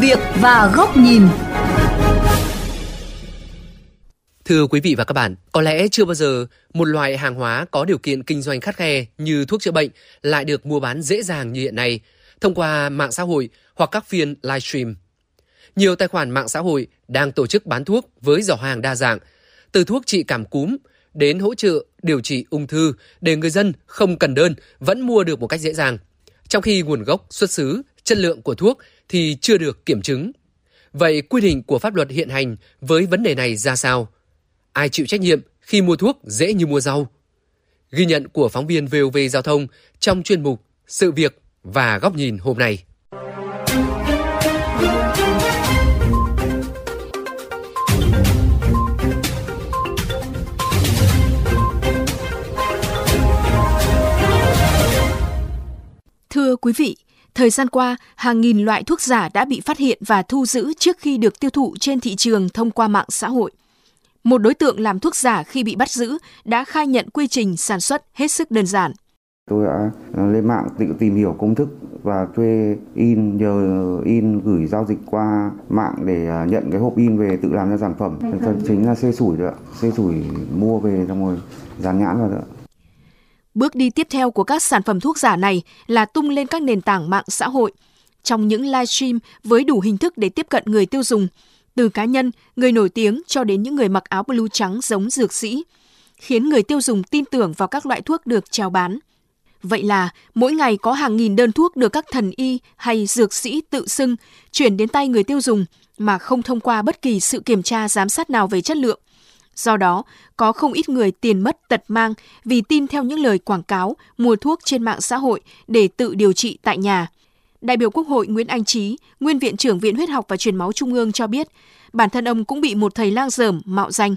việc và góc nhìn. Thưa quý vị và các bạn, có lẽ chưa bao giờ một loại hàng hóa có điều kiện kinh doanh khắt khe như thuốc chữa bệnh lại được mua bán dễ dàng như hiện nay thông qua mạng xã hội hoặc các phiên livestream. Nhiều tài khoản mạng xã hội đang tổ chức bán thuốc với giỏ hàng đa dạng, từ thuốc trị cảm cúm đến hỗ trợ điều trị ung thư để người dân không cần đơn vẫn mua được một cách dễ dàng. Trong khi nguồn gốc, xuất xứ, chất lượng của thuốc thì chưa được kiểm chứng. Vậy quy định của pháp luật hiện hành với vấn đề này ra sao? Ai chịu trách nhiệm khi mua thuốc dễ như mua rau? Ghi nhận của phóng viên VOV Giao thông trong chuyên mục Sự việc và góc nhìn hôm nay. Thưa quý vị, thời gian qua, hàng nghìn loại thuốc giả đã bị phát hiện và thu giữ trước khi được tiêu thụ trên thị trường thông qua mạng xã hội. Một đối tượng làm thuốc giả khi bị bắt giữ đã khai nhận quy trình sản xuất hết sức đơn giản. Tôi đã lên mạng tự tìm hiểu công thức và thuê in nhờ in gửi giao dịch qua mạng để à, nhận cái hộp in về tự làm ra sản phẩm. Thật chính là xê sủi đấy ạ. Xê sủi mua về xong rồi dán nhãn vào đấy ạ. Bước đi tiếp theo của các sản phẩm thuốc giả này là tung lên các nền tảng mạng xã hội. Trong những livestream với đủ hình thức để tiếp cận người tiêu dùng, từ cá nhân, người nổi tiếng cho đến những người mặc áo blue trắng giống dược sĩ, khiến người tiêu dùng tin tưởng vào các loại thuốc được chào bán. Vậy là mỗi ngày có hàng nghìn đơn thuốc được các thần y hay dược sĩ tự xưng chuyển đến tay người tiêu dùng mà không thông qua bất kỳ sự kiểm tra giám sát nào về chất lượng. Do đó, có không ít người tiền mất tật mang vì tin theo những lời quảng cáo mua thuốc trên mạng xã hội để tự điều trị tại nhà. Đại biểu Quốc hội Nguyễn Anh Trí, nguyên viện trưởng Viện Huyết học và Truyền máu Trung ương cho biết, bản thân ông cũng bị một thầy lang dởm mạo danh.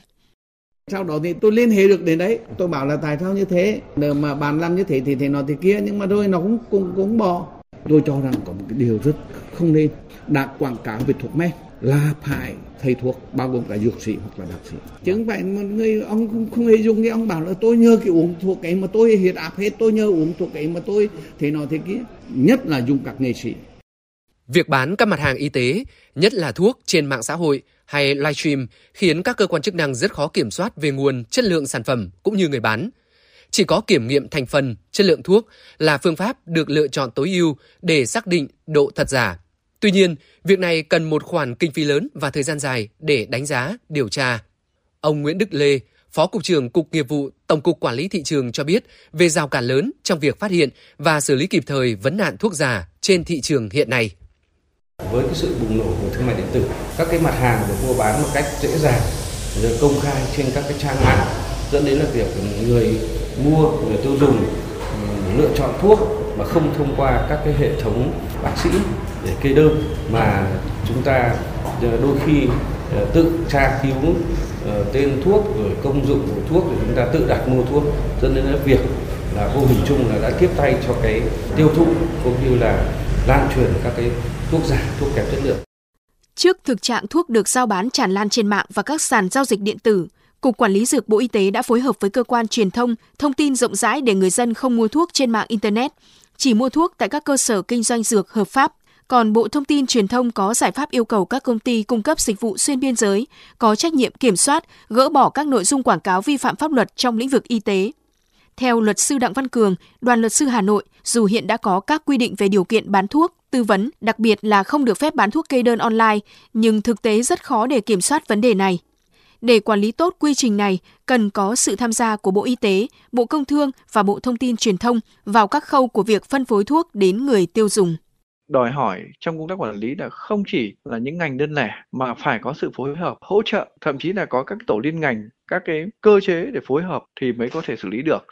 Sau đó thì tôi liên hệ được đến đấy, tôi bảo là tại sao như thế, nếu mà bạn làm như thế thì thế nó thì kia, nhưng mà thôi nó cũng cũng cũng bỏ. Tôi cho rằng có một cái điều rất không nên, đã quảng cáo về thuốc men là phải thầy thuốc bao gồm cả dược sĩ hoặc là bác sĩ chứ không phải một người ông không, không hề dùng cái ông bảo là tôi nhờ cái uống thuốc ấy mà tôi huyết áp hết tôi nhờ uống thuốc ấy mà tôi thế nó thế kia nhất là dùng các nghệ sĩ Việc bán các mặt hàng y tế, nhất là thuốc trên mạng xã hội hay livestream khiến các cơ quan chức năng rất khó kiểm soát về nguồn, chất lượng sản phẩm cũng như người bán. Chỉ có kiểm nghiệm thành phần, chất lượng thuốc là phương pháp được lựa chọn tối ưu để xác định độ thật giả. Tuy nhiên, việc này cần một khoản kinh phí lớn và thời gian dài để đánh giá, điều tra. Ông Nguyễn Đức Lê, Phó Cục trưởng Cục Nghiệp vụ Tổng cục Quản lý Thị trường cho biết về rào cản lớn trong việc phát hiện và xử lý kịp thời vấn nạn thuốc giả trên thị trường hiện nay. Với cái sự bùng nổ của thương mại điện tử, các cái mặt hàng được mua bán một cách dễ dàng, rồi công khai trên các cái trang mạng dẫn đến là việc người mua, người tiêu dùng ừ, lựa chọn thuốc mà không thông qua các cái hệ thống bác sĩ để kê đơn mà chúng ta ờ, đôi khi ờ, tự tra cứu ờ, tên thuốc rồi công dụng của thuốc để chúng ta tự đặt mua thuốc dẫn đến việc là vô hình chung là đã tiếp tay cho cái tiêu thụ cũng như là lan truyền các cái thuốc giả, thuốc kém chất lượng. Trước thực trạng thuốc được giao bán tràn lan trên mạng và các sàn giao dịch điện tử, Cục Quản lý Dược Bộ Y tế đã phối hợp với cơ quan truyền thông, thông tin rộng rãi để người dân không mua thuốc trên mạng Internet, chỉ mua thuốc tại các cơ sở kinh doanh dược hợp pháp. Còn Bộ Thông tin Truyền thông có giải pháp yêu cầu các công ty cung cấp dịch vụ xuyên biên giới có trách nhiệm kiểm soát, gỡ bỏ các nội dung quảng cáo vi phạm pháp luật trong lĩnh vực y tế. Theo luật sư Đặng Văn Cường, đoàn luật sư Hà Nội, dù hiện đã có các quy định về điều kiện bán thuốc, tư vấn, đặc biệt là không được phép bán thuốc kê đơn online, nhưng thực tế rất khó để kiểm soát vấn đề này. Để quản lý tốt quy trình này, cần có sự tham gia của Bộ Y tế, Bộ Công Thương và Bộ Thông tin Truyền thông vào các khâu của việc phân phối thuốc đến người tiêu dùng đòi hỏi trong công tác quản lý là không chỉ là những ngành đơn lẻ mà phải có sự phối hợp, hỗ trợ, thậm chí là có các tổ liên ngành, các cái cơ chế để phối hợp thì mới có thể xử lý được.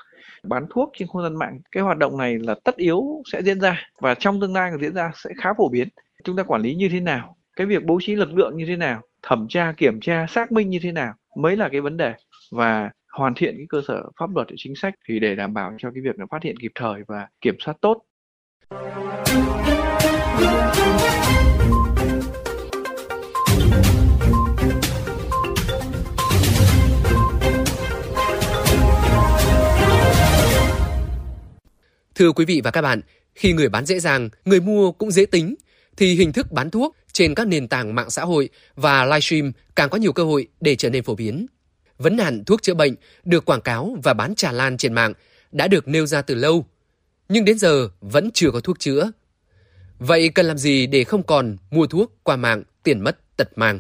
Bán thuốc trên không gian mạng, cái hoạt động này là tất yếu sẽ diễn ra và trong tương lai diễn ra sẽ khá phổ biến. Chúng ta quản lý như thế nào, cái việc bố trí lực lượng như thế nào, thẩm tra, kiểm tra, xác minh như thế nào mới là cái vấn đề và hoàn thiện cái cơ sở pháp luật, chính sách thì để đảm bảo cho cái việc là phát hiện kịp thời và kiểm soát tốt. Thưa quý vị và các bạn, khi người bán dễ dàng, người mua cũng dễ tính, thì hình thức bán thuốc trên các nền tảng mạng xã hội và livestream càng có nhiều cơ hội để trở nên phổ biến. Vấn nạn thuốc chữa bệnh được quảng cáo và bán tràn lan trên mạng đã được nêu ra từ lâu, nhưng đến giờ vẫn chưa có thuốc chữa. Vậy cần làm gì để không còn mua thuốc qua mạng tiền mất tật mang?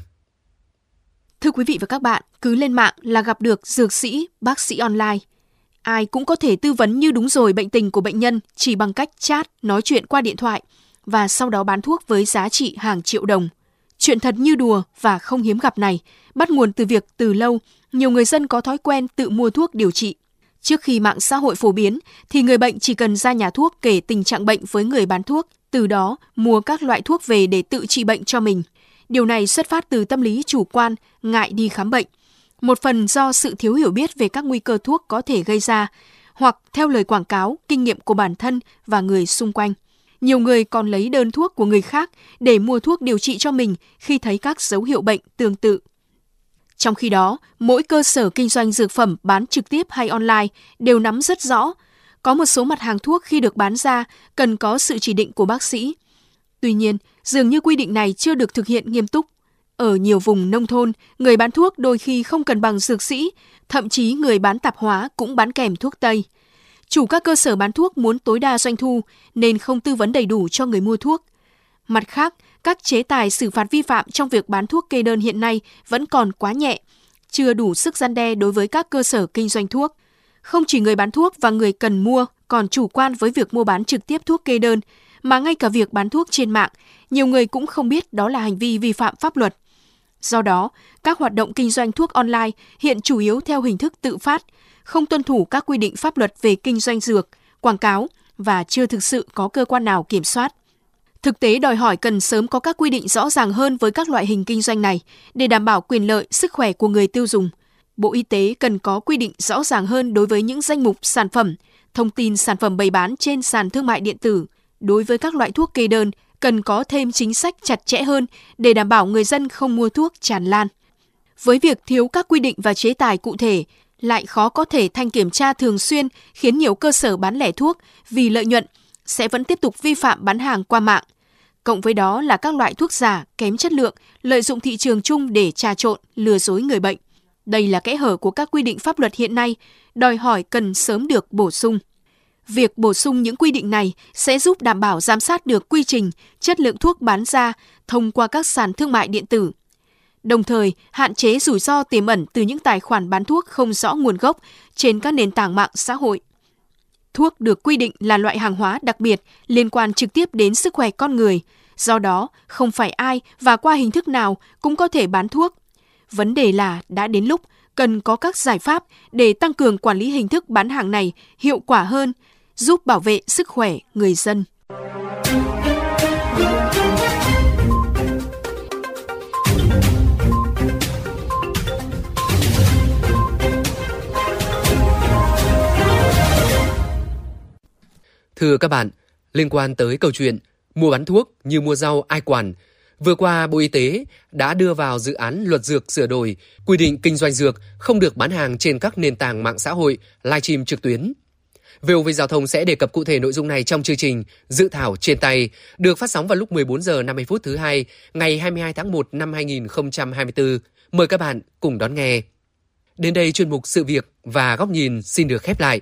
Thưa quý vị và các bạn, cứ lên mạng là gặp được dược sĩ, bác sĩ online. Ai cũng có thể tư vấn như đúng rồi bệnh tình của bệnh nhân chỉ bằng cách chat, nói chuyện qua điện thoại và sau đó bán thuốc với giá trị hàng triệu đồng. Chuyện thật như đùa và không hiếm gặp này bắt nguồn từ việc từ lâu nhiều người dân có thói quen tự mua thuốc điều trị. Trước khi mạng xã hội phổ biến thì người bệnh chỉ cần ra nhà thuốc kể tình trạng bệnh với người bán thuốc, từ đó mua các loại thuốc về để tự trị bệnh cho mình. Điều này xuất phát từ tâm lý chủ quan, ngại đi khám bệnh. Một phần do sự thiếu hiểu biết về các nguy cơ thuốc có thể gây ra, hoặc theo lời quảng cáo, kinh nghiệm của bản thân và người xung quanh. Nhiều người còn lấy đơn thuốc của người khác để mua thuốc điều trị cho mình khi thấy các dấu hiệu bệnh tương tự. Trong khi đó, mỗi cơ sở kinh doanh dược phẩm bán trực tiếp hay online đều nắm rất rõ. Có một số mặt hàng thuốc khi được bán ra cần có sự chỉ định của bác sĩ. Tuy nhiên, dường như quy định này chưa được thực hiện nghiêm túc. Ở nhiều vùng nông thôn, người bán thuốc đôi khi không cần bằng dược sĩ, thậm chí người bán tạp hóa cũng bán kèm thuốc Tây. Chủ các cơ sở bán thuốc muốn tối đa doanh thu nên không tư vấn đầy đủ cho người mua thuốc. Mặt khác, các chế tài xử phạt vi phạm trong việc bán thuốc kê đơn hiện nay vẫn còn quá nhẹ, chưa đủ sức gian đe đối với các cơ sở kinh doanh thuốc. Không chỉ người bán thuốc và người cần mua còn chủ quan với việc mua bán trực tiếp thuốc kê đơn, mà ngay cả việc bán thuốc trên mạng, nhiều người cũng không biết đó là hành vi vi phạm pháp luật. Do đó, các hoạt động kinh doanh thuốc online hiện chủ yếu theo hình thức tự phát, không tuân thủ các quy định pháp luật về kinh doanh dược, quảng cáo và chưa thực sự có cơ quan nào kiểm soát. Thực tế đòi hỏi cần sớm có các quy định rõ ràng hơn với các loại hình kinh doanh này để đảm bảo quyền lợi, sức khỏe của người tiêu dùng. Bộ Y tế cần có quy định rõ ràng hơn đối với những danh mục sản phẩm, thông tin sản phẩm bày bán trên sàn thương mại điện tử. Đối với các loại thuốc kê đơn, cần có thêm chính sách chặt chẽ hơn để đảm bảo người dân không mua thuốc tràn lan. Với việc thiếu các quy định và chế tài cụ thể, lại khó có thể thanh kiểm tra thường xuyên khiến nhiều cơ sở bán lẻ thuốc vì lợi nhuận sẽ vẫn tiếp tục vi phạm bán hàng qua mạng. Cộng với đó là các loại thuốc giả, kém chất lượng, lợi dụng thị trường chung để trà trộn, lừa dối người bệnh. Đây là kẽ hở của các quy định pháp luật hiện nay, đòi hỏi cần sớm được bổ sung. Việc bổ sung những quy định này sẽ giúp đảm bảo giám sát được quy trình, chất lượng thuốc bán ra thông qua các sàn thương mại điện tử. Đồng thời, hạn chế rủi ro tiềm ẩn từ những tài khoản bán thuốc không rõ nguồn gốc trên các nền tảng mạng xã hội. Thuốc được quy định là loại hàng hóa đặc biệt liên quan trực tiếp đến sức khỏe con người, do đó không phải ai và qua hình thức nào cũng có thể bán thuốc. Vấn đề là đã đến lúc cần có các giải pháp để tăng cường quản lý hình thức bán hàng này hiệu quả hơn, giúp bảo vệ sức khỏe người dân. Thưa các bạn, liên quan tới câu chuyện mua bán thuốc như mua rau ai quản, vừa qua Bộ Y tế đã đưa vào dự án luật dược sửa đổi quy định kinh doanh dược không được bán hàng trên các nền tảng mạng xã hội, livestream trực tuyến. VOV Giao thông sẽ đề cập cụ thể nội dung này trong chương trình Dự thảo trên tay được phát sóng vào lúc 14 giờ 50 phút thứ hai ngày 22 tháng 1 năm 2024. Mời các bạn cùng đón nghe. Đến đây chuyên mục sự việc và góc nhìn xin được khép lại.